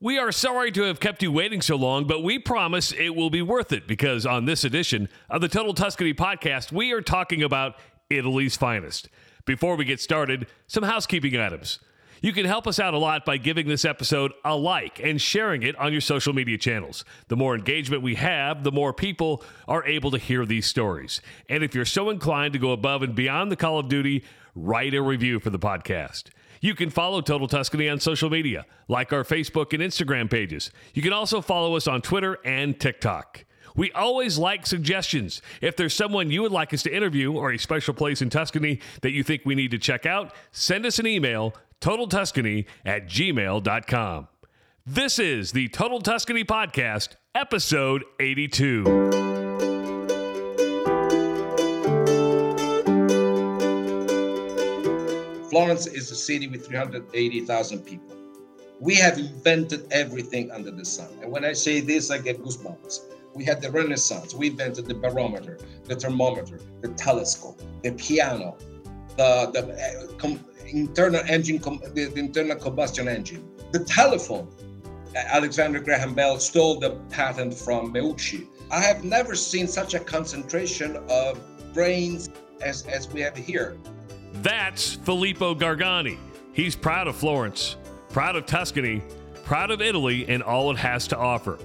We are sorry to have kept you waiting so long, but we promise it will be worth it because on this edition of the Total Tuscany podcast, we are talking about Italy's finest. Before we get started, some housekeeping items. You can help us out a lot by giving this episode a like and sharing it on your social media channels. The more engagement we have, the more people are able to hear these stories. And if you're so inclined to go above and beyond the Call of Duty, write a review for the podcast. You can follow Total Tuscany on social media, like our Facebook and Instagram pages. You can also follow us on Twitter and TikTok. We always like suggestions. If there's someone you would like us to interview or a special place in Tuscany that you think we need to check out, send us an email, totaltuscany at gmail.com. This is the Total Tuscany Podcast, episode 82. Florence is a city with 380,000 people. We have invented everything under the sun. And when I say this, I get goosebumps. We had the Renaissance. We invented the barometer, the thermometer, the telescope, the piano, the, the uh, com- internal engine, com- the, the internal combustion engine, the telephone. Alexander Graham Bell stole the patent from Meucci. I have never seen such a concentration of brains as, as we have here. That's Filippo Gargani. He's proud of Florence, proud of Tuscany, proud of Italy, and all it has to offer.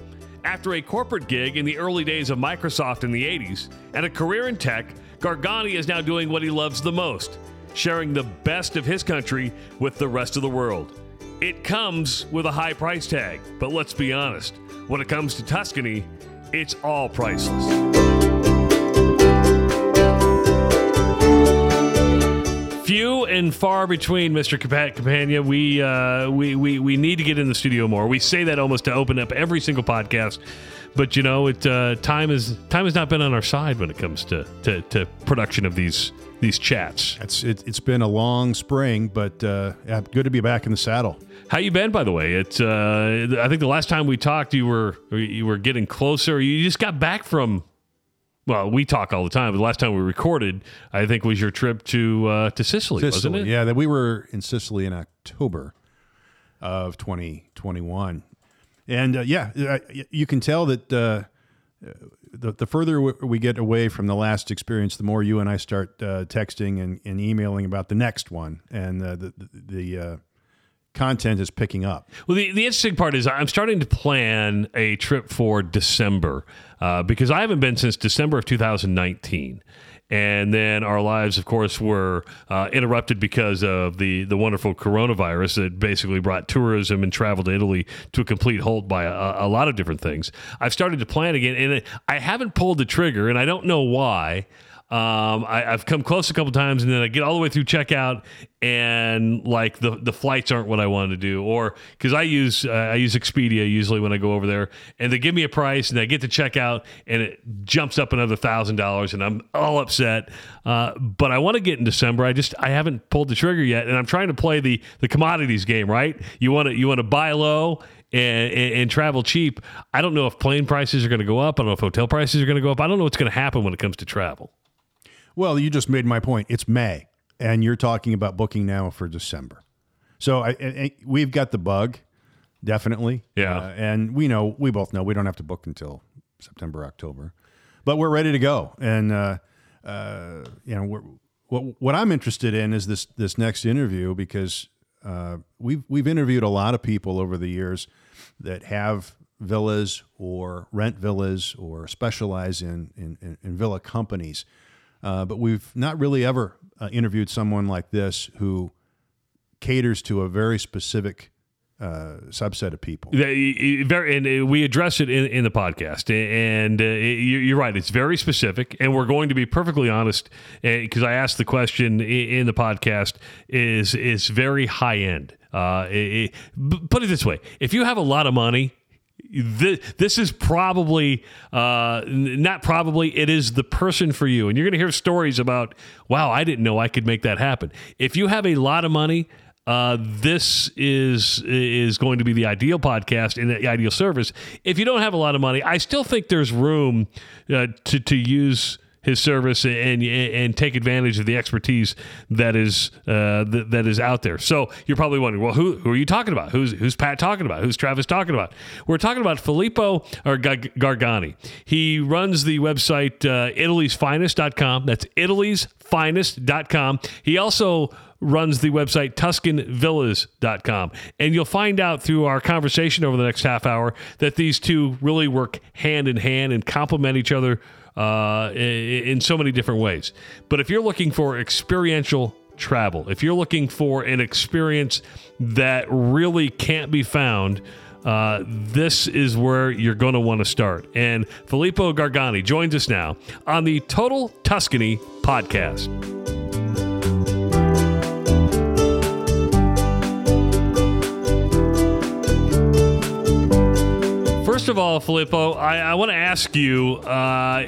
After a corporate gig in the early days of Microsoft in the 80s and a career in tech, Gargani is now doing what he loves the most sharing the best of his country with the rest of the world. It comes with a high price tag, but let's be honest, when it comes to Tuscany, it's all priceless. Few and far between, Mr. Campagna. We, uh, we, we, we need to get in the studio more. We say that almost to open up every single podcast, but you know, it uh, time is time has not been on our side when it comes to, to, to production of these these chats. It's it, has been a long spring, but uh, yeah, good to be back in the saddle. How you been, by the way? It's uh, I think the last time we talked, you were you were getting closer. You just got back from well, we talk all the time. But the last time we recorded, I think was your trip to uh, to Sicily, Sicily, wasn't it? Yeah, that we were in Sicily in October of 2021, and uh, yeah, you can tell that uh, the the further we get away from the last experience, the more you and I start uh, texting and, and, emailing about the next one, and uh, the the, the uh, content is picking up. Well, the, the interesting part is I'm starting to plan a trip for December uh, because I haven't been since December of 2019. And then our lives, of course, were uh, interrupted because of the, the wonderful coronavirus that basically brought tourism and travel to Italy to a complete halt by a, a lot of different things. I've started to plan again, and I haven't pulled the trigger, and I don't know why. Um, I, have come close a couple times, and then I get all the way through checkout, and like the the flights aren't what I wanted to do, or because I use uh, I use Expedia usually when I go over there, and they give me a price, and I get to checkout, and it jumps up another thousand dollars, and I'm all upset. Uh, but I want to get in December. I just I haven't pulled the trigger yet, and I'm trying to play the the commodities game. Right? You want to you want to buy low and, and, and, travel cheap. I don't know if plane prices are going to go up. I don't know if hotel prices are going to go up. I don't know what's going to happen when it comes to travel. Well, you just made my point. It's May, and you're talking about booking now for December. So I, I, we've got the bug, definitely. Yeah. Uh, and we know, we both know, we don't have to book until September, October, but we're ready to go. And uh, uh, you know, what what I'm interested in is this this next interview because uh, we've we've interviewed a lot of people over the years that have villas or rent villas or specialize in in, in, in villa companies. Uh, but we've not really ever uh, interviewed someone like this who caters to a very specific uh, subset of people. Very, and uh, we address it in, in the podcast. And uh, you're right; it's very specific, and we're going to be perfectly honest because uh, I asked the question in the podcast. is is very high end. Uh, it, put it this way: if you have a lot of money this is probably uh, not probably it is the person for you. And you're going to hear stories about wow i didn't know i could make that happen. If you have a lot of money uh, this is is going to be the ideal podcast and the ideal service. If you don't have a lot of money i still think there's room uh, to, to use his service and and take advantage of the expertise that is uh, that, that is out there. So you're probably wondering, well, who, who are you talking about? Who's who's Pat talking about? Who's Travis talking about? We're talking about Filippo or Gargani. He runs the website uh, Italy'sFinest.com. That's Italy'sFinest.com. He also runs the website TuscanVillas.com. And you'll find out through our conversation over the next half hour that these two really work hand in hand and complement each other uh, in so many different ways. But if you're looking for experiential travel, if you're looking for an experience that really can't be found, uh, this is where you're going to want to start. And Filippo Gargani joins us now on the Total Tuscany podcast. First of all, Filippo, I, I want to ask you uh,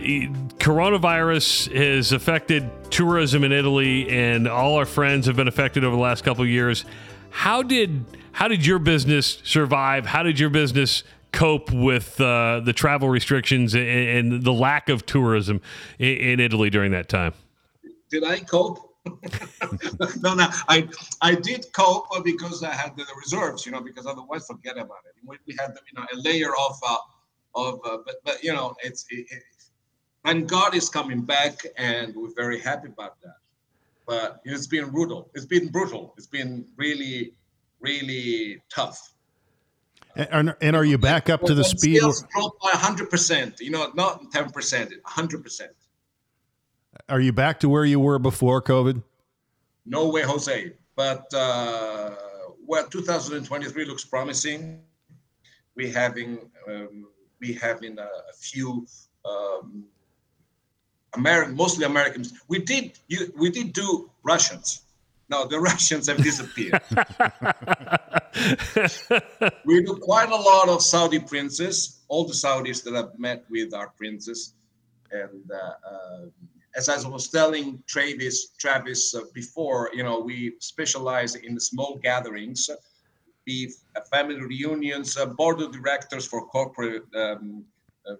coronavirus has affected tourism in Italy, and all our friends have been affected over the last couple of years. How did how did your business survive? How did your business cope with uh, the travel restrictions and, and, the lack of tourism in, in Italy during that time? Did I cope? no, no, I I did cope because I had the reserves, you know, because otherwise forget about it. We, we had, you know, a layer of uh, of, uh, but but you know, it's it, it, and God is coming back, and we're very happy about that. But it's been brutal. It's been brutal. It's been really, really tough. And, and are you back up to the speed? Dropped by 100%. You know, not 10%, 100%. Are you back to where you were before COVID? No way, Jose. But uh, well, 2023 looks promising. We having um, we having a, a few um, American, mostly Americans. We did you, we did do Russians. Now the Russians have disappeared. we do quite a lot of Saudi princes. All the Saudis that I've met with are princes, and uh, uh, as I was telling Travis, Travis uh, before, you know, we specialize in small gatherings, be family reunions, uh, board of directors for corporate um, uh,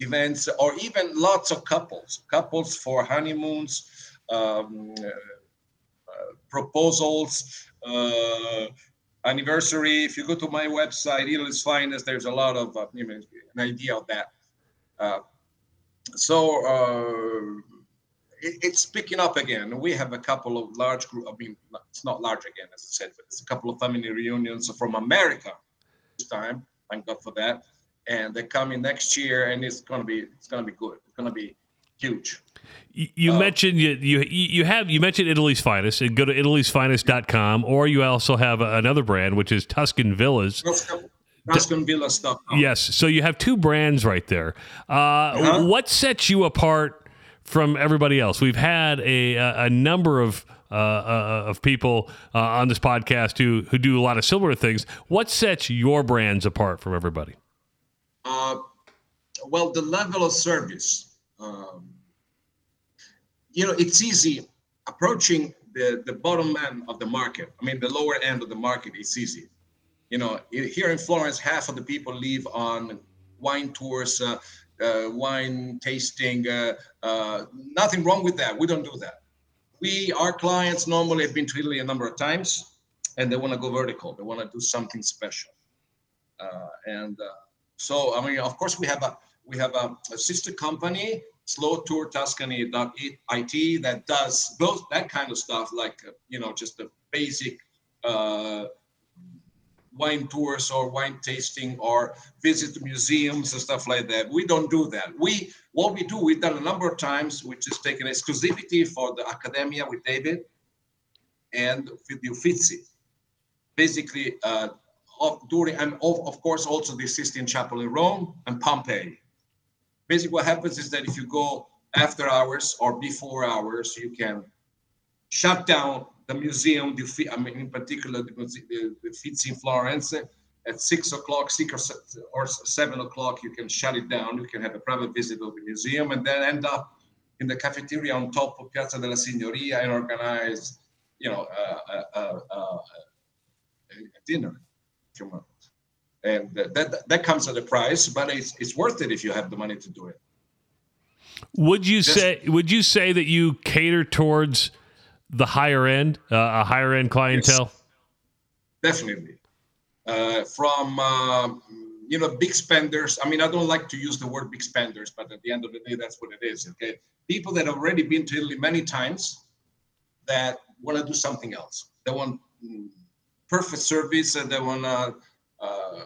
events, or even lots of couples, couples for honeymoons, um, uh, uh, proposals, uh, anniversary. If you go to my website, Italy's Finest, there's a lot of you know, an idea of that. so it's picking up again. We have a couple of large group. I mean, it's not large again, as I said, but it's a couple of family reunions from America this time. Thank God for that. And they're coming next year, and it's gonna be it's gonna be good. It's gonna be huge. You, you uh, mentioned you, you you have you mentioned Italy's finest and go to italy'sfinest.com or you also have another brand which is Tuscan Villas. Tuscan Villas stuff. Yes, so you have two brands right there. Uh, uh-huh. What sets you apart from everybody else. We've had a, a, number of uh, uh, of people uh, on this podcast who who do a lot of similar things. What sets your brands apart from everybody? Uh, well, the level of service. Um, you know, it's easy approaching the the bottom end of the market. I mean, the lower end of the market. It's easy. You know, here in Florence, half of the people live on wine tours. Uh, uh, wine tasting. Uh, uh, nothing wrong with that. We don't do that. We, our clients normally have been to Italy a number of times and they want to go vertical. They want to do something special. and so, I mean, of course, we have a we have a, a sister company, Slow Tour Tuscany.it, that does both that kind of stuff, like you know, just the basic uh, wine tours or wine tasting or visit museums and stuff like that. We don't do that. We what we do, we've done a number of times, which is taken exclusivity for the Academia with David and with the Uffizi. Basically, uh, of, during and of, of course also the Sistine Chapel in Rome and Pompeii. Basically, what happens is that if you go after hours or before hours, you can shut down the museum, the, I mean, in particular, the, the, in Florence, at six o'clock, six or seven o'clock, you can shut it down. You can have a private visit of the museum and then end up in the cafeteria on top of Piazza della Signoria and organize, you know, a, a, a, a dinner, if you want. And that, that comes at a price, but it's, it's worth it if you have the money to do it. Would you Just, say? Would you say that you cater towards the higher end, uh, a higher end clientele? Yes, definitely. Uh, from uh, you know big spenders. I mean, I don't like to use the word big spenders, but at the end of the day, that's what it is. Okay, people that have already been to Italy many times that want to do something else. They want mm, perfect service, and they want to. Uh,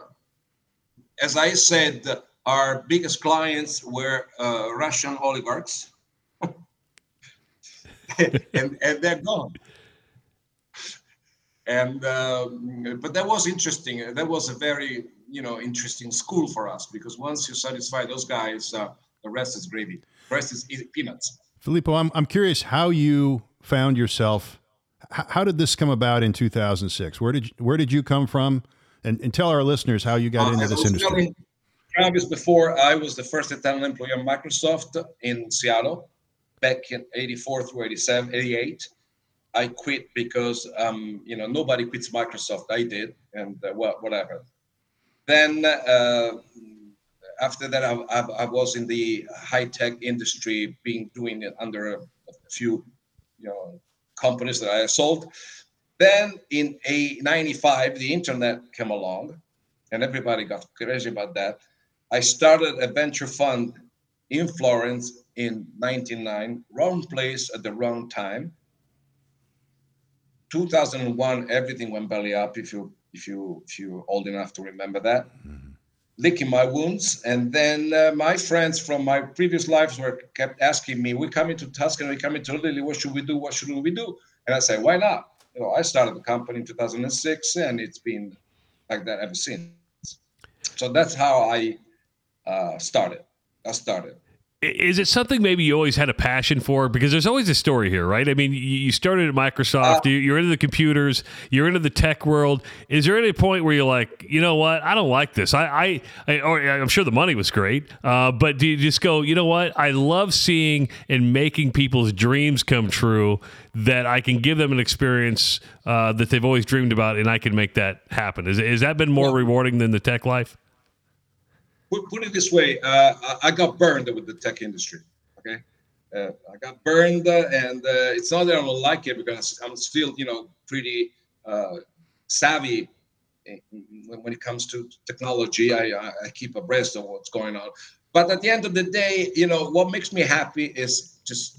as I said, our biggest clients were uh, Russian oligarchs, and and they're gone. And um, but that was interesting. That was a very you know interesting school for us because once you satisfy those guys, uh, the rest is gravy. The rest is peanuts. Filippo, I'm I'm curious how you found yourself. how did this come about in 2006? Where did you, where did you come from? And, and tell our listeners how you got uh, into this industry. Travis, before I was the first Italian employee of Microsoft in Seattle back in 84 through 87, 88. I quit because um, you know nobody quits Microsoft. I did, and uh, well, whatever. Then uh, after that, I, I, I, was in the high tech industry, being doing it under a, a, few you know companies that I sold. Then in a 95, the internet came along, and everybody got crazy about that. I started a venture fund in Florence in 99, wrong place at the wrong time 2001, everything went belly up. If you if you if you're old enough to remember that, mm-hmm. licking my wounds, and then uh, my friends from my previous lives were kept asking me, "We're coming to Tuscany, we're coming to Italy. What should we do? What should we do?" And I say, "Why not?" You know, I started the company in 2006, and it's been like that ever since. So that's how I uh, started. I started is it something maybe you always had a passion for? Because there's always a story here, right? I mean, you started at Microsoft, uh, you're into the computers, you're into the tech world. Is there any point where you're like, you know what, I don't like this? I, I, I or I'm sure the money was great, uh, but do you just go, you know what, I love seeing and making people's dreams come true. That I can give them an experience uh, that they've always dreamed about, and I can make that happen. Is, has that been more well, rewarding than the tech life? Put, put it this way uh, I got burned with the tech industry. Okay. Uh, I got burned, uh, and uh, it's not that I don't like it because I'm still, you know, pretty uh, savvy when it comes to technology. I, I keep abreast of what's going on. But at the end of the day, you know, what makes me happy is just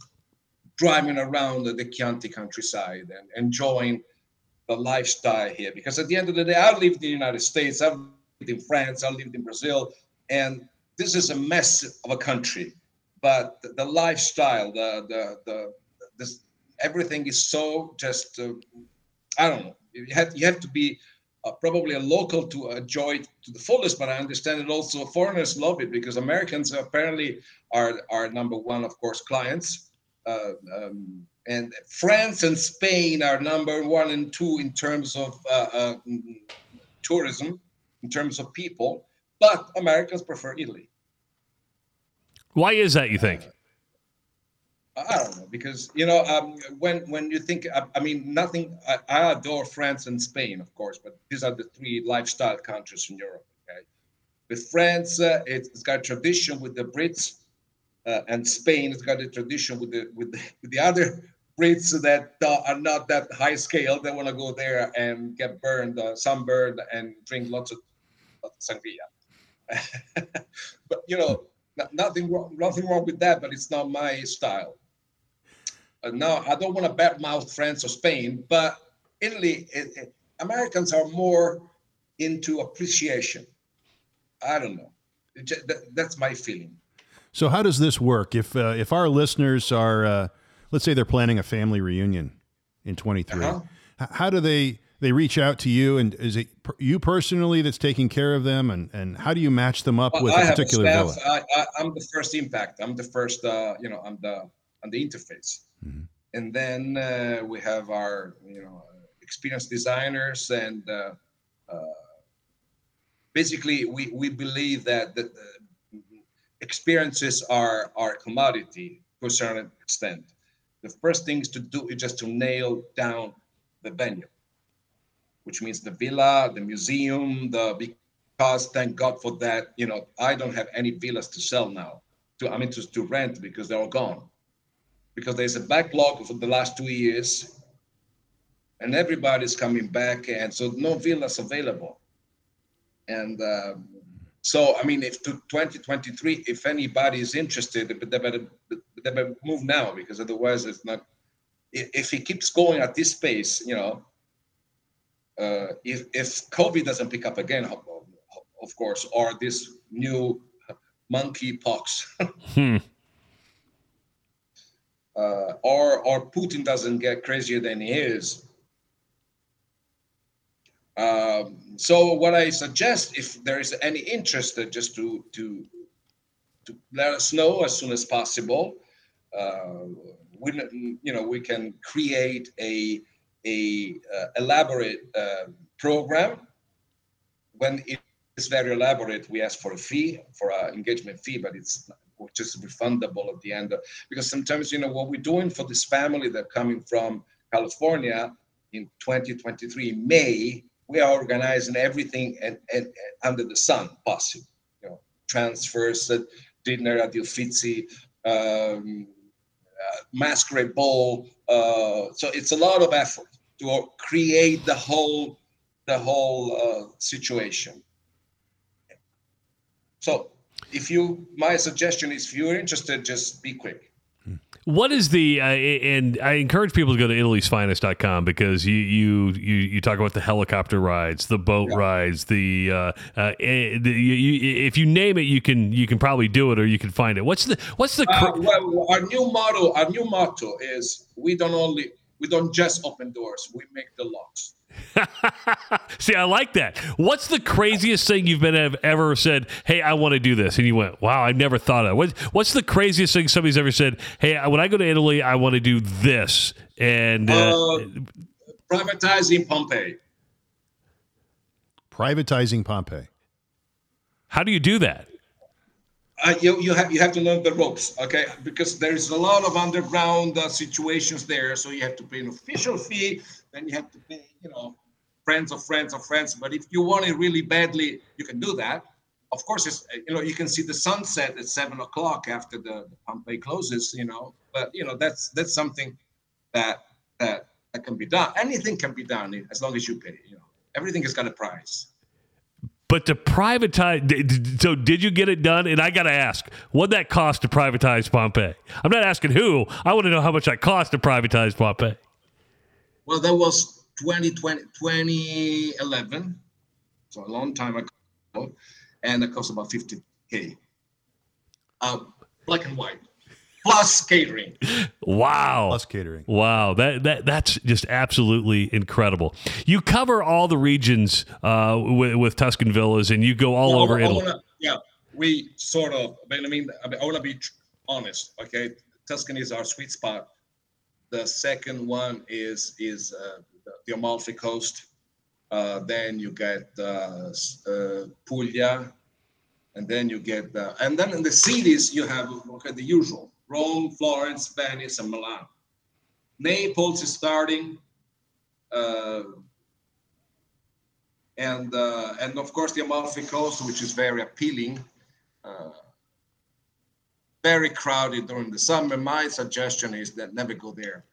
driving around the Chianti countryside and enjoying the lifestyle here. Because at the end of the day, I lived in the United States, I've lived in France, I lived in Brazil, and this is a mess of a country but the, the lifestyle the the the this everything is so just uh, i don't know. You have you have to be uh, probably a local to enjoy it to the fullest but i understand it also foreigners love it because americans apparently are are number one of course clients. Uh, um, and france and spain are number one and two in terms of uh, uh, tourism in terms of people but Americans prefer Italy. Why is that? You think? Uh, I don't know because you know um, when when you think I, I mean nothing. I, I, adore France and Spain, of course, but these are the three lifestyle countries in Europe. Okay, with France, uh, it's got tradition with the Brits, uh, and Spain has got a tradition with the with the, with the other Brits that uh, are not that high scale. They want to go there and get burned, uh, sunburned, and drink lots of, of sangria. but you know, nothing wrong, nothing wrong with that. But it's not my style. Uh, now, I don't want to badmouth France or Spain, but Italy, it, it, Americans are more into appreciation. I don't know. Just, that, that's my feeling. So, how does this work? If uh, if our listeners are, uh, let's say, they're planning a family reunion in 23, uh-huh. how do they they reach out to you, and is it you personally that's taking care of them, and, and how do you match them up well, with I a particular a villa? I, am the first impact. I'm the first. Uh, you know, I'm the I'm the interface, mm-hmm. and then uh, we have our you know experienced designers, and uh, uh basically we we believe that the, the experiences are are commodity to a certain extent. The first thing is to do is just to nail down the venue which means the villa, the museum, the because thank God for that. You know, I don't have any villas to sell now. to I mean to, to rent because they're all gone. Because there's a backlog for the last two years, and everybody's coming back, and so no villas available. And um, so, I mean, if to 2023, if anybody is interested, they better, they better move now because otherwise it's not. If he keeps going at this pace, you know, uh, if if COVID doesn't pick up again, of course, or this new monkey pox, hmm. uh, or or Putin doesn't get crazier than he is, um, so what I suggest, if there is any interest, uh, just to to to let us know as soon as possible. Uh, we, you know, we can create a a uh, elaborate uh, program. When it is very elaborate, we ask for a fee, for an engagement fee, but it's just refundable at the end. Because sometimes, you know, what we're doing for this family that coming from California in 2023 May we are organizing everything and, and, and under the sun possible. You know, transfers, uh, dinner at the Uffizi, um, uh, masquerade ball. Uh, so it's a lot of effort to create the whole the whole uh, situation. So, if you, my suggestion is, if you're interested, just be quick. What is the uh, and I encourage people to go to Italy'sFinest.com because you you you you talk about the helicopter rides, the boat yeah. rides, the, uh, uh, eh, the you, you, if you name it, you can you can probably do it or you can find it. What's the what's the uh, well, our new motto our new motto is we don't only we don't just open doors, we make the locks. See, I like that. What's the craziest thing you've been have ever said? Hey, I want to do this, and you went, "Wow, I never thought of." What, what's the craziest thing somebody's ever said? Hey, when I go to Italy, I want to do this, and uh, uh, privatizing Pompeii. Privatizing Pompeii. How do you do that? Uh, you, you have you have to learn the ropes, okay? Because there is a lot of underground uh, situations there, so you have to pay an official fee. Then you have to pay, you know, friends of friends of friends. But if you want it really badly, you can do that. Of course, it's you know you can see the sunset at seven o'clock after the, the Pompeii closes. You know, but you know that's that's something that that that can be done. Anything can be done as long as you pay. You know, everything has got a price. But to privatize, so did you get it done? And I got to ask, what that cost to privatize Pompeii? I'm not asking who. I want to know how much that cost to privatize Pompeii. Well, that was 2020, 2011, so a long time ago, and it cost about 50k. Uh, black and white plus catering. Wow. Plus catering. Wow. That that that's just absolutely incredible. You cover all the regions uh, with, with Tuscan villas, and you go all yeah, over I, Italy. I wanna, yeah, we sort of. I mean, I, mean, I want to be honest. Okay, Tuscany is our sweet spot. The second one is is uh, the Amalfi Coast. Uh, then you get uh, uh, Puglia, and then you get the, and then in the cities you have okay the usual Rome, Florence, Venice, and Milan. Naples is starting, uh, and uh, and of course the Amalfi Coast, which is very appealing. Uh, very crowded during the summer. My suggestion is that never go there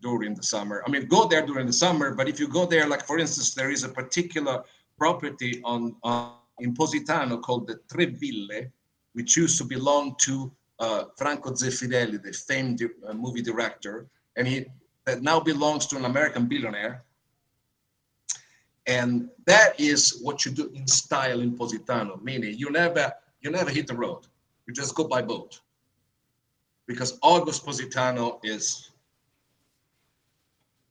during the summer. I mean, go there during the summer, but if you go there, like for instance, there is a particular property on, on in Positano called the Tre Ville, which used to belong to uh, Franco Zeffirelli, the famed uh, movie director, and he that now belongs to an American billionaire. And that is what you do in style in Positano, meaning you never you never hit the road. You just go by boat. Because August Positano is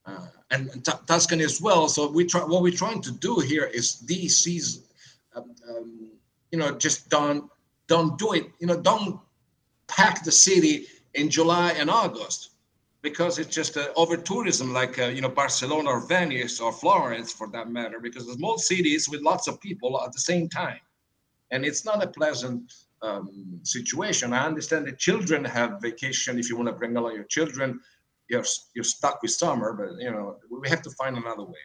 uh, and, and Tuscany as well. So we try what we're trying to do here is DC's um, um, you know just don't don't do it you know don't pack the city in July and August because it's just uh, over tourism like uh, you know Barcelona or Venice or Florence for that matter because small cities with lots of people at the same time. And it's not a pleasant um, situation. I understand that children have vacation if you want to bring along your children. You're, you're stuck with summer but you know we have to find another way.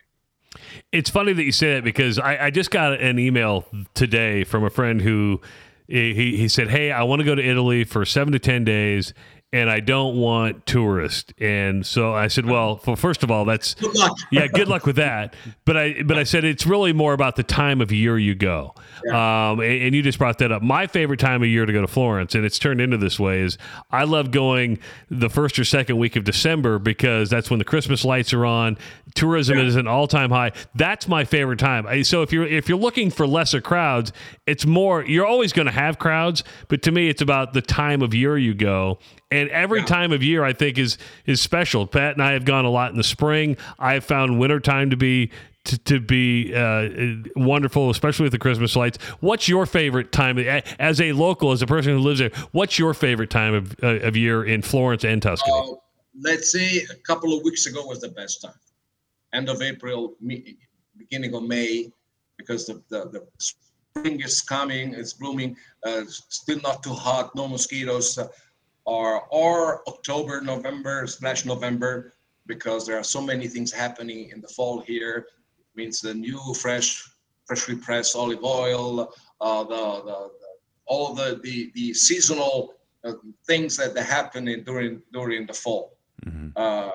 It's funny that you say that because I, I just got an email today from a friend who he, he said, Hey, I want to go to Italy for seven to 10 days and I don't want tourists. And so I said, well, well, first of all, that's good luck. yeah, good luck with that. But I but I said it's really more about the time of year you go. Yeah. Um, and, and, you just brought that up. My favorite time of year to go to Florence, and it's turned into this way, is I love going the first or second week of December because that's when the Christmas lights are on. Tourism yeah. is an all time high. That's my favorite time. So if you're if you're looking for lesser crowds, it's more. You're always going to have crowds, but to me, it's about the time of year you go and every yeah. time of year I think is is special. Pat and I have gone a lot in the spring. I have found wintertime to be to, to be uh, wonderful, especially with the Christmas lights. What's your favorite time as a local, as a person who lives there? What's your favorite time of, uh, of year in Florence and Tuscany? Uh, let's say a couple of weeks ago was the best time. End of April, beginning of May, because the, the, the spring is coming, it's blooming, uh, still not too hot, no mosquitoes or or October, November slash November, because there are so many things happening in the fall here. It means the new fresh, freshly pressed olive oil, uh, the, the, all the the, the seasonal uh, things that happen in, during during the fall. Mm-hmm. Uh,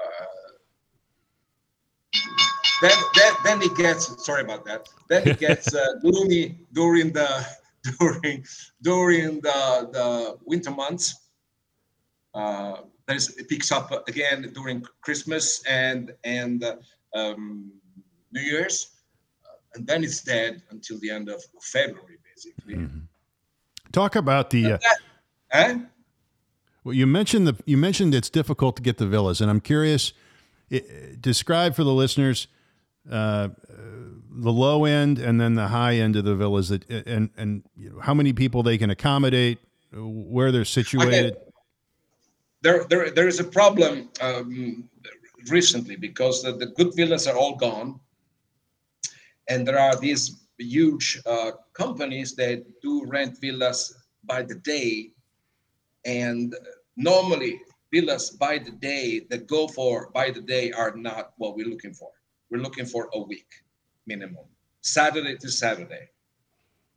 then, then, then it gets sorry about that. Then it gets uh, gloomy during the during during the the winter months uh, it picks up again during Christmas and and uh, um, New Year's, uh, and then it's dead until the end of February, basically. Mm-hmm. Talk about the. Uh, eh? Well, you mentioned the you mentioned it's difficult to get the villas, and I'm curious. It, describe for the listeners uh, the low end and then the high end of the villas, that and and you know, how many people they can accommodate, where they're situated. Okay there, there, there is a problem um, recently because the, the, good villas are all gone, and there are these huge uh, companies that do rent villas by the day, and normally villas by the day that go for by the day are not what we're looking for. We're looking for a week minimum, Saturday to Saturday,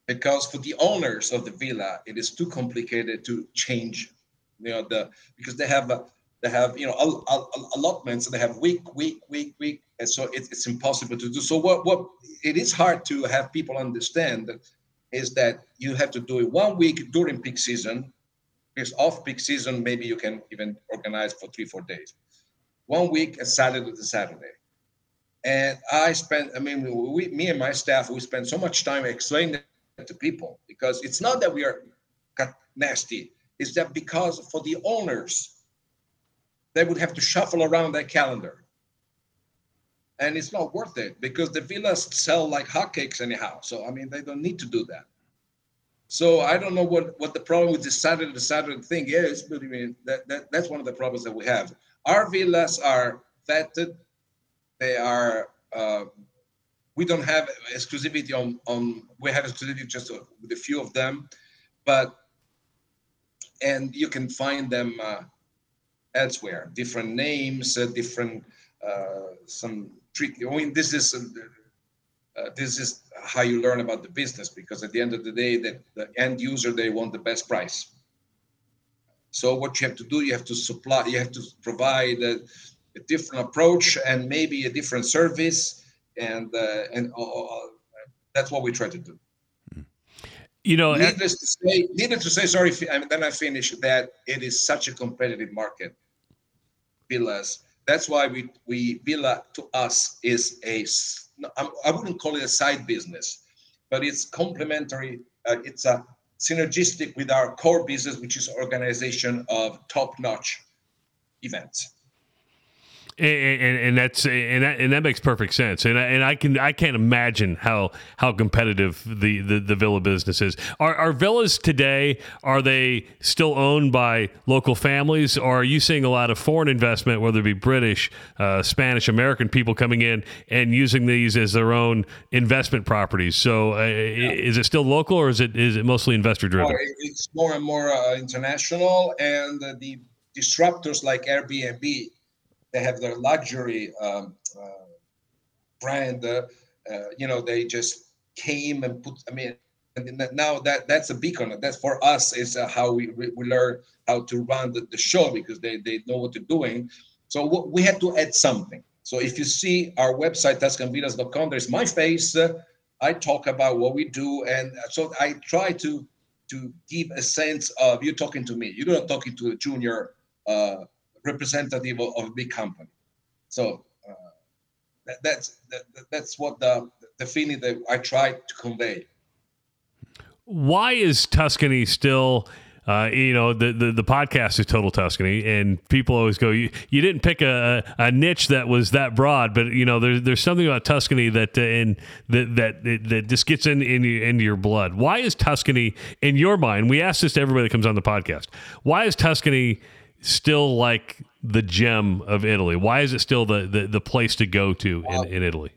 because for the owners of the villa, it is too complicated to change you know the because they have uh, they have you know a, a, allotments and they have week week week week and so it, it's impossible to do. So what what it is hard to have people understand is that you have to do it one week during peak season. Because off peak season maybe you can even organize for three four days. One week a saturday to saturday. And i spent i mean we me and my staff we spend so much time explaining to people because it's not that we are nasty is that because for the owners, they would have to shuffle around their calendar. And it's not worth it because the villas sell like hotcakes anyhow. So I mean, they don't need to do that. So I don't know what, what the problem with the Saturday to Saturday thing is, but I mean that, that that's one of the problems that we have. Our villas are vetted. They are. Uh, we don't have exclusivity on on. We have exclusivity just with a few of them, but and you can find them uh, elsewhere. Different names, uh, different uh, some treat. I mean, this is uh, uh, this is how you learn about the business because at the end of the day, that the end user they want the best price. So what you have to do, you have to supply, you have to provide a, a different approach and maybe a different service, and uh, and that's what we try to do you know, needless to say, needless to say, sorry, then I finish that it is such a competitive market. Villas. That's why we we villa to us is a I wouldn't call it a side business, but it's complementary. Uh, it's a synergistic with our core business, which is organization of top-notch events and, and, that's and that, and that makes perfect sense. And I, and I can I can't imagine how how competitive the, the, the villa business is. Are, are villas today are they still owned by local families, or are you seeing a lot of foreign investment, whether it be British, uh, Spanish, American people coming in and using these as their own investment properties? So uh, yeah. is it still local, or is it is it mostly investor driven? It's more and more uh, international, and the disruptors like Airbnb they have their luxury um, uh, brand. Uh, uh, you know, they just came and put. I mean, now that that's a beacon. That's for us is uh, how we we learn how to run the, the show because they they know what they're doing. So we had to add something. So if you see our website tuscanvillas.com, there's my face. Uh, I talk about what we do, and so I try to to give a sense of you talking to me. You're not talking to a junior uh, representative of, a big company. So uh, that, that's that, that's what the the feeling that I try to convey. Why is Tuscany still? Uh, you know, the, the, the podcast is Total Tuscany, and people always go, you, you didn't pick a, a niche that was that broad, but you know, there's there's something about Tuscany that uh, in that that that just gets in, in into your blood. Why is Tuscany in your mind? We ask this to everybody that comes on the podcast. Why is Tuscany still like the gem of Italy? Why is it still the the, the place to go to in, in Italy?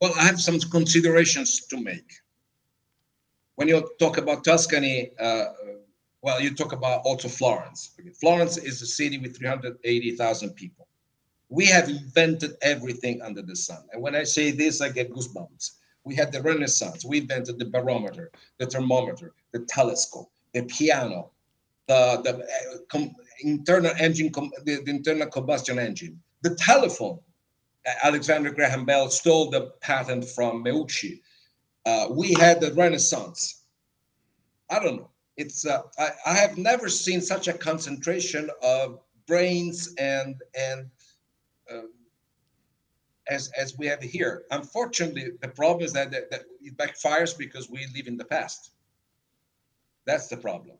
Well, I have some considerations to make. When you talk about Tuscany, uh, well, you talk about also Florence. Florence is a city with 380,000 people. We have invented everything under the sun. And when I say this, I get goosebumps. We had the Renaissance. We invented the barometer, the thermometer, the telescope, the piano, the, the uh, com- internal engine, the, the internal combustion engine, the telephone. Alexander Graham Bell stole the patent from Meucci. Uh, we had the Renaissance. I don't know it's uh, I, I, have never seen such a concentration of brains and and uh, as as we have here. Unfortunately, the problem is that, that, that it backfires because we live in the past. That's the problem.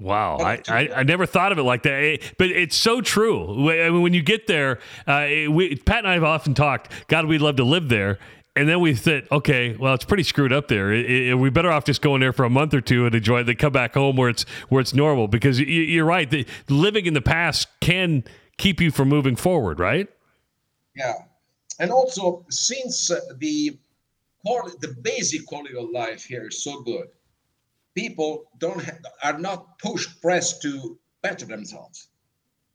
Wow, I, I, I, never thought of it like that, but it's so true. When you get there, uh, we, Pat and I have often talked. God, we'd love to live there, and then we said, okay, well, it's pretty screwed up there. It, it, we better off just going there for a month or two and enjoy it. Then come back home where it's where it's normal. Because you, are right, the, living in the past can keep you from moving forward, right? Yeah, and also since uh, the the basic quality of life here is so good, people don't have, are not pushed pressed to better themselves.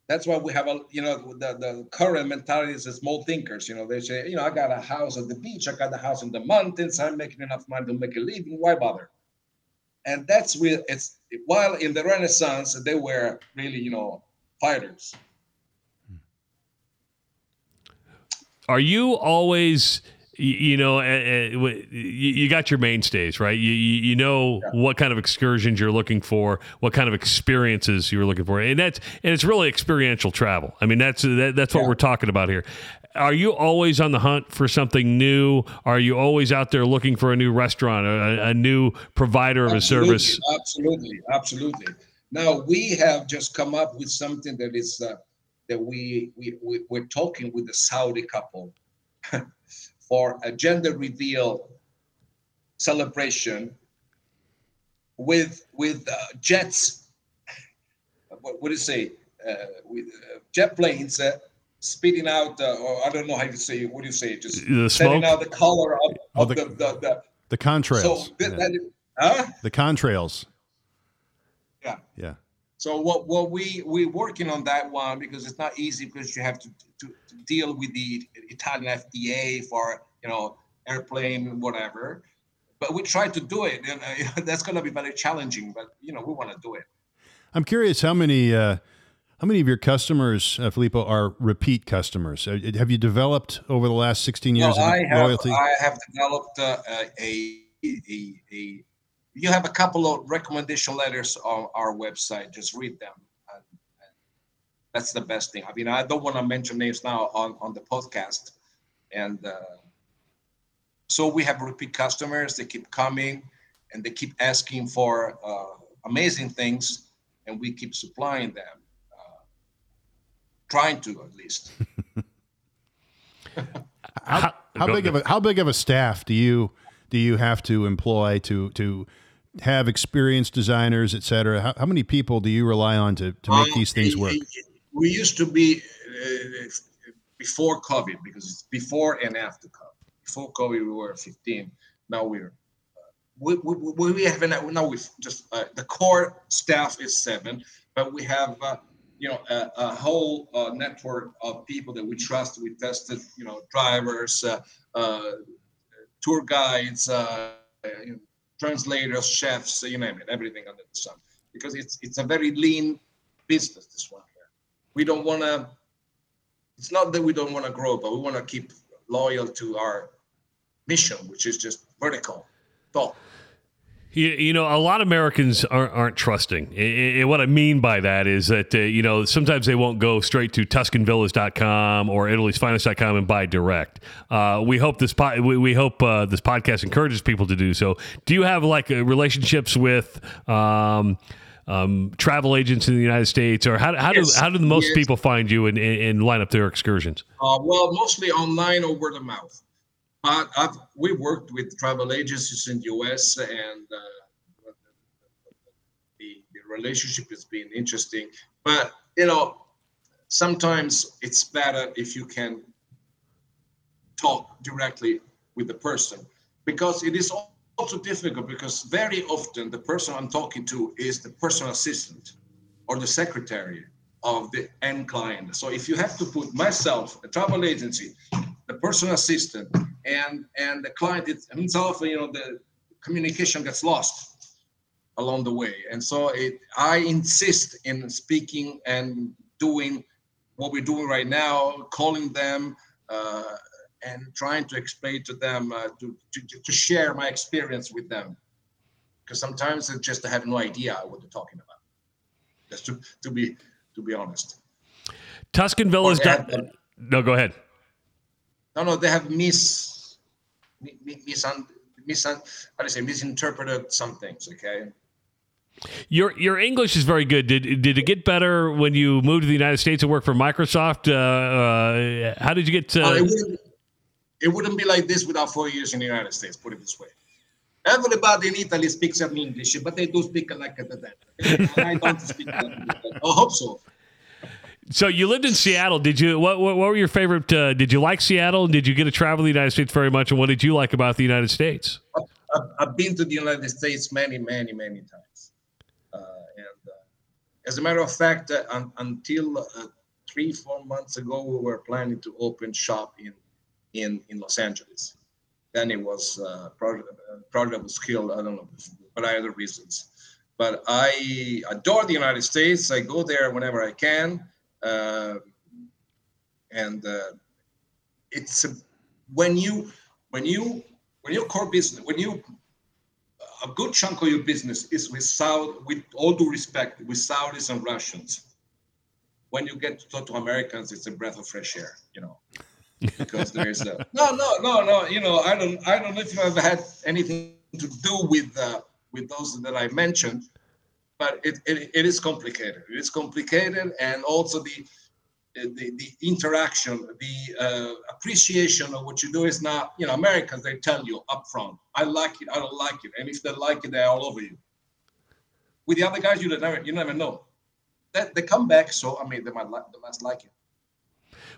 That's why we have a you know the, the current mentality is small thinkers you know they say you know i got a house at the beach i got a house in the mountains i'm making enough money to make a living why bother? And that's where it's while in the renaissance they were really you know fighters. Are you always you know, you got your mainstays, right? You you know yeah. what kind of excursions you're looking for, what kind of experiences you're looking for, and that's and it's really experiential travel. I mean, that's that, that's what yeah. we're talking about here. Are you always on the hunt for something new? Are you always out there looking for a new restaurant, a, a new provider of absolutely, a service? Absolutely, absolutely. Now we have just come up with something that is uh, that we, we we we're talking with the Saudi couple. for a gender reveal celebration with with uh, jets. What, what do you say? Uh, with uh, jet planes uh, spitting out, uh, or I don't know how you say. What do you say? Just the setting out the color of, oh, of the, the, the, the, the contrails. So yeah. that, huh? The contrails. Yeah. Yeah. So what what we we working on that one because it's not easy because you have to, to, to deal with the Italian FDA for you know airplane whatever. But we try to do it, and uh, that's going to be very challenging. But you know we want to do it. I'm curious how many. Uh, how many of your customers, uh, Filippo, are repeat customers? Uh, have you developed over the last 16 years well, I have, loyalty? I have developed uh, a, a, a you have a couple of recommendation letters on our website. Just read them. And, and that's the best thing. I mean, I don't want to mention names now on, on the podcast. And uh, so we have repeat customers. They keep coming and they keep asking for uh, amazing things, and we keep supplying them, uh, trying to at least. how, how big of a how big of a staff do you do you have to employ to to have experienced designers, et cetera? How, how many people do you rely on to, to make um, these things work? We used to be uh, before COVID because it's before and after COVID. Before COVID, we were 15. Now we're uh, we, we, we have now we just uh, the core staff is seven, but we have uh, you know a, a whole uh, network of people that we trust. We tested you know drivers, uh, uh, tour guides you know, translators, chefs, you name it, everything under the sun. Because it's it's a very lean business. This one here. We don't want to. It's not that we don't want to grow, but we want to keep loyal to our mission, which is just vertical thought. You, you know, a lot of Americans aren't, aren't trusting. And what I mean by that is that, uh, you know, sometimes they won't go straight to TuscanVillas.com or Italy'sFinest.com and buy direct. Uh, we hope this po- we, we hope uh, this podcast encourages people to do so. Do you have like uh, relationships with um, um, travel agents in the United States, or how, how yes. do how do the most yes. people find you and, and line up their excursions? Uh, well, mostly online or word of mouth. But I've, we worked with travel agencies in the US, and uh, the, the relationship has been interesting. But you know, sometimes it's better if you can talk directly with the person because it is also difficult because very often the person I'm talking to is the personal assistant or the secretary of the end client. So if you have to put myself, a travel agency, the personal assistant, and and the client himself, you know, the communication gets lost along the way. And so it, I insist in speaking and doing what we're doing right now, calling them uh, and trying to explain to them uh, to, to to share my experience with them, because sometimes they just have no idea what they're talking about. Just to to be to be honest. Tuscan Villas. no, go ahead. No, no, they have mis, mis, mis, how do you say, misinterpreted some things. Okay. Your your English is very good. Did did it get better when you moved to the United States to work for Microsoft? Uh, uh, how did you get? To- uh, it, wouldn't, it wouldn't be like this without four years in the United States. Put it this way. Everybody in Italy speaks some English, but they do speak like that. I don't speak. I hope so. So you lived in Seattle. Did you? What what, what were your favorite? Uh, did you like Seattle? Did you get to travel the United States very much? And what did you like about the United States? I've, been to the United States many, many, many times. Uh, and uh, as a matter of fact, uh, un, until uh, three, four months ago, we were planning to open shop in in in Los Angeles. Then it was uh, project, uh, project was killed. I don't know, but I other reasons. But I adore the United States. I go there whenever I can. Uh, and uh, it's a, when you when you when your core business when you a good chunk of your business is with South with all due respect with Saudis and Russians. When you get to talk to Americans, it's a breath of fresh air, you know, because there's a no, no, no, no. You know, I don't, I don't know if you ever had anything to do with uh, with those that I mentioned, but it, it, it is complicated. It is complicated, and also the the, the interaction, the uh, appreciation of what you do is not, you know, Americans, they tell you up front, I like it, I don't like it. And if they like it, they're all over you. With the other guys, you never, you never know. That they come back, so I mean, they might like, they must like it.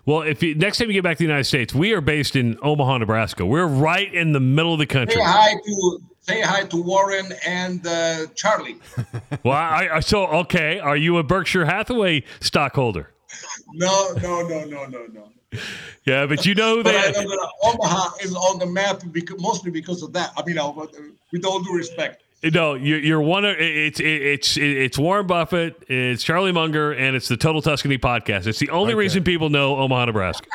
Well, if you, next time you get back to the United States, we are based in Omaha, Nebraska. We're right in the middle of the country. Say hi to say hi to Warren and uh, Charlie. well, I, I, so okay. Are you a Berkshire Hathaway stockholder? No, no, no, no, no, no. Yeah, but you know that Omaha is on the map because, mostly because of that. I mean, uh, with all due respect. No, you're, you're one of it's it's it's Warren Buffett, it's Charlie Munger, and it's the Total Tuscany podcast. It's the only okay. reason people know Omaha, Nebraska.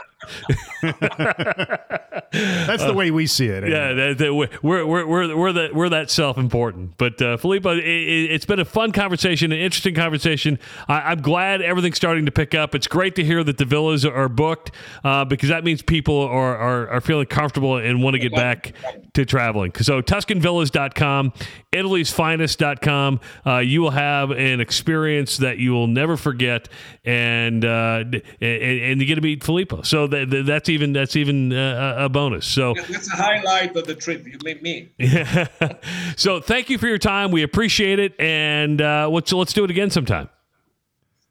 That's the way we see it. Anyway. Yeah, that, that we're, we're, we're, we're, that, we're that self important. But uh, Filippo, it, has been a fun conversation, an interesting conversation. I, am glad everything's starting to pick up. It's great to hear that the villas are booked uh, because that means people are, are, are feeling comfortable and want to get back to traveling. So, TuscanVillas.com, Italy'sFinest.com. Uh, you will have an experience that you will never forget, and uh, and, and you get to meet Filippo. So that, that's even that's even uh, a bonus. So that's a highlight of the trip. You made me. Yeah. so thank you for your time. We appreciate it, and uh, let's let's do it again sometime.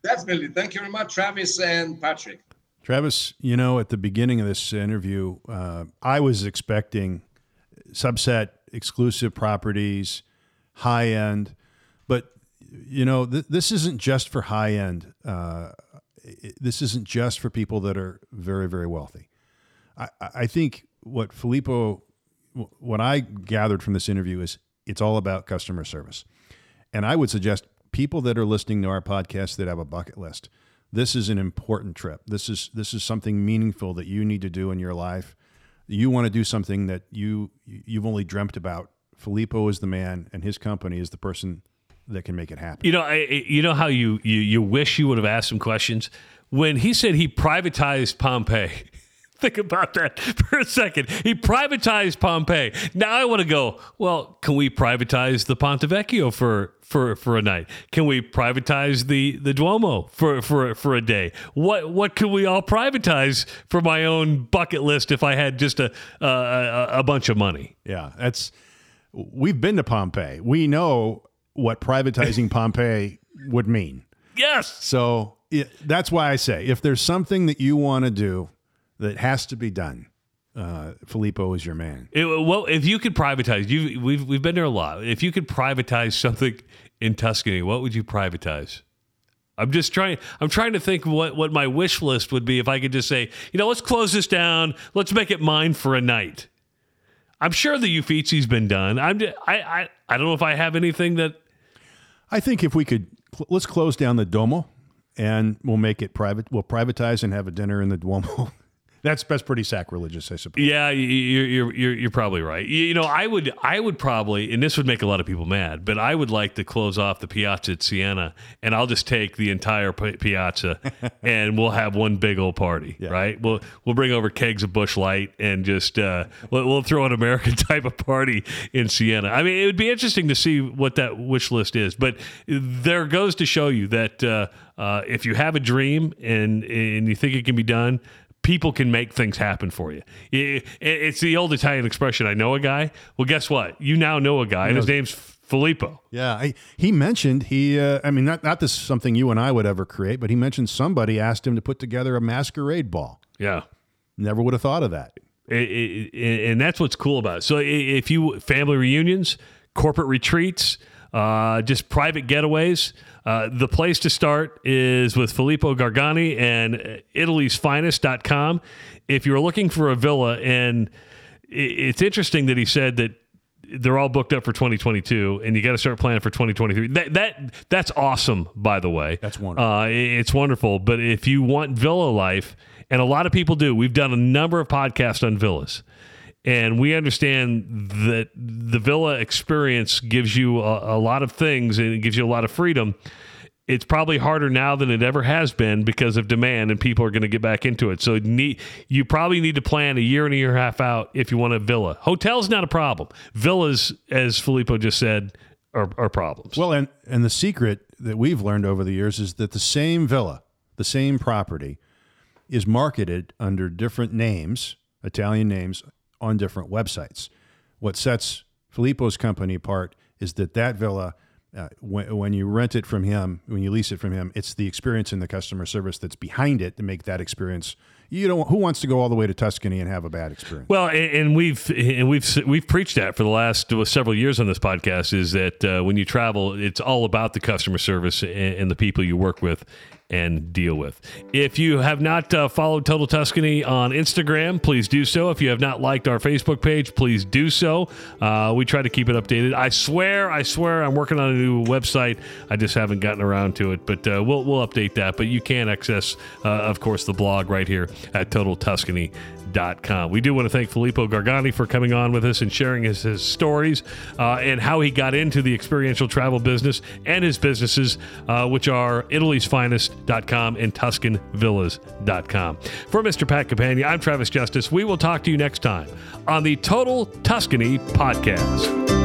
Definitely. Thank you very much, Travis and Patrick. Travis, you know, at the beginning of this interview, uh, I was expecting subset exclusive properties, high end, but you know, th- this isn't just for high end. Uh, this isn't just for people that are very, very wealthy. I, I think what Filippo what I gathered from this interview is it's all about customer service. And I would suggest people that are listening to our podcast that have a bucket list, this is an important trip. This is this is something meaningful that you need to do in your life. You want to do something that you you've only dreamt about. Filippo is the man, and his company is the person that can make it happen. You know, I, you know how you, you you wish you would have asked some questions when he said he privatized Pompeii. Think about that for a second. He privatized Pompeii. Now I want to go. Well, can we privatize the Ponte Vecchio for for for a night? Can we privatize the the Duomo for for for a day? What what could we all privatize for my own bucket list if I had just a a, a bunch of money? Yeah, that's. We've been to Pompeii. We know what privatizing Pompeii would mean. Yes. So it, that's why I say if there's something that you want to do that has to be done, uh, Filippo is your man. It, well, if you could privatize, you we've we've been there a lot. If you could privatize something in Tuscany, what would you privatize? I'm just trying. I'm trying to think what what my wish list would be if I could just say, you know, let's close this down. Let's make it mine for a night. I'm sure the Uffizi's been done. I'm. I. I. I don't know if I have anything that. I think if we could, let's close down the Duomo and we'll make it private. We'll privatize and have a dinner in the Duomo. That's that's pretty sacrilegious, I suppose. Yeah, you're you're you're, you're probably right. You know, I would I would probably, and this would make a lot of people mad, but I would like to close off the Piazza at Siena, and I'll just take the entire Piazza, and we'll have one big old party, yeah. right? We'll we'll bring over kegs of Busch Light and just uh, we'll, we'll throw an American type of party in Siena. I mean, it would be interesting to see what that wish list is, but there goes to show you that. Uh, uh, if you have a dream and and you think it can be done, people can make things happen for you. It's the old Italian expression, I know a guy. Well, guess what? You now know a guy, and his name's Filippo. Yeah, I, he mentioned he. Uh, I mean, not not this is something you and I would ever create, but he mentioned somebody asked him to put together a masquerade ball. Yeah, never would have thought of that. It, it, and that's what's cool about it. So if you family reunions, corporate retreats, uh, just private getaways. Uh, the place to start is with Filippo Gargani and Italy's finest.com. If you're looking for a villa, and it's interesting that he said that they're all booked up for 2022 and you got to start planning for 2023 that that that's awesome by the way. That's wonderful. Uh, it's wonderful. But if you want villa life and a lot of people do we've done a number of podcasts on villas and we understand that the villa experience gives you a, a, lot of things and it gives you a lot of freedom. It's probably harder now than it ever has been because of demand and people are going to get back into it. So need, you probably need to plan a year and a year and a half out if you want a villa. Hotel's not a problem. Villas as filippo just said are, are problems. Well and, and the secret that we've learned over the years is that the same villa the same property is marketed under different names italian names on different websites. What sets Filippo's company apart is that that villa, uh, when, when you rent it from him, when you lease it from him, it's the experience and the customer service that's behind it to make that experience you don't who wants to go all the way to Tuscany and have a bad experience. Well, and, we've and we've we've preached that for the last several years on this podcast is that uh, when you travel, it's all about the customer service and, and, the people you work with and deal with. If you have not uh, followed Total Tuscany on Instagram, please do so. If you have not liked our Facebook page, please do so. Uh, we try to keep it updated. I swear, I swear, I'm working on a new website. I just haven't gotten around to it, but uh, we'll we'll update that. But you can access, uh, of course, the blog right here at totaltuscany.com. We do want to thank Filippo Gargani for coming on with us and sharing his, his stories uh, and how he got into the experiential travel business and his businesses, uh, which are Italy's finest.com and TuscanVillas.com. For Mr. Pat Campagna, I'm Travis Justice. We will talk to you next time on the Total Tuscany podcast.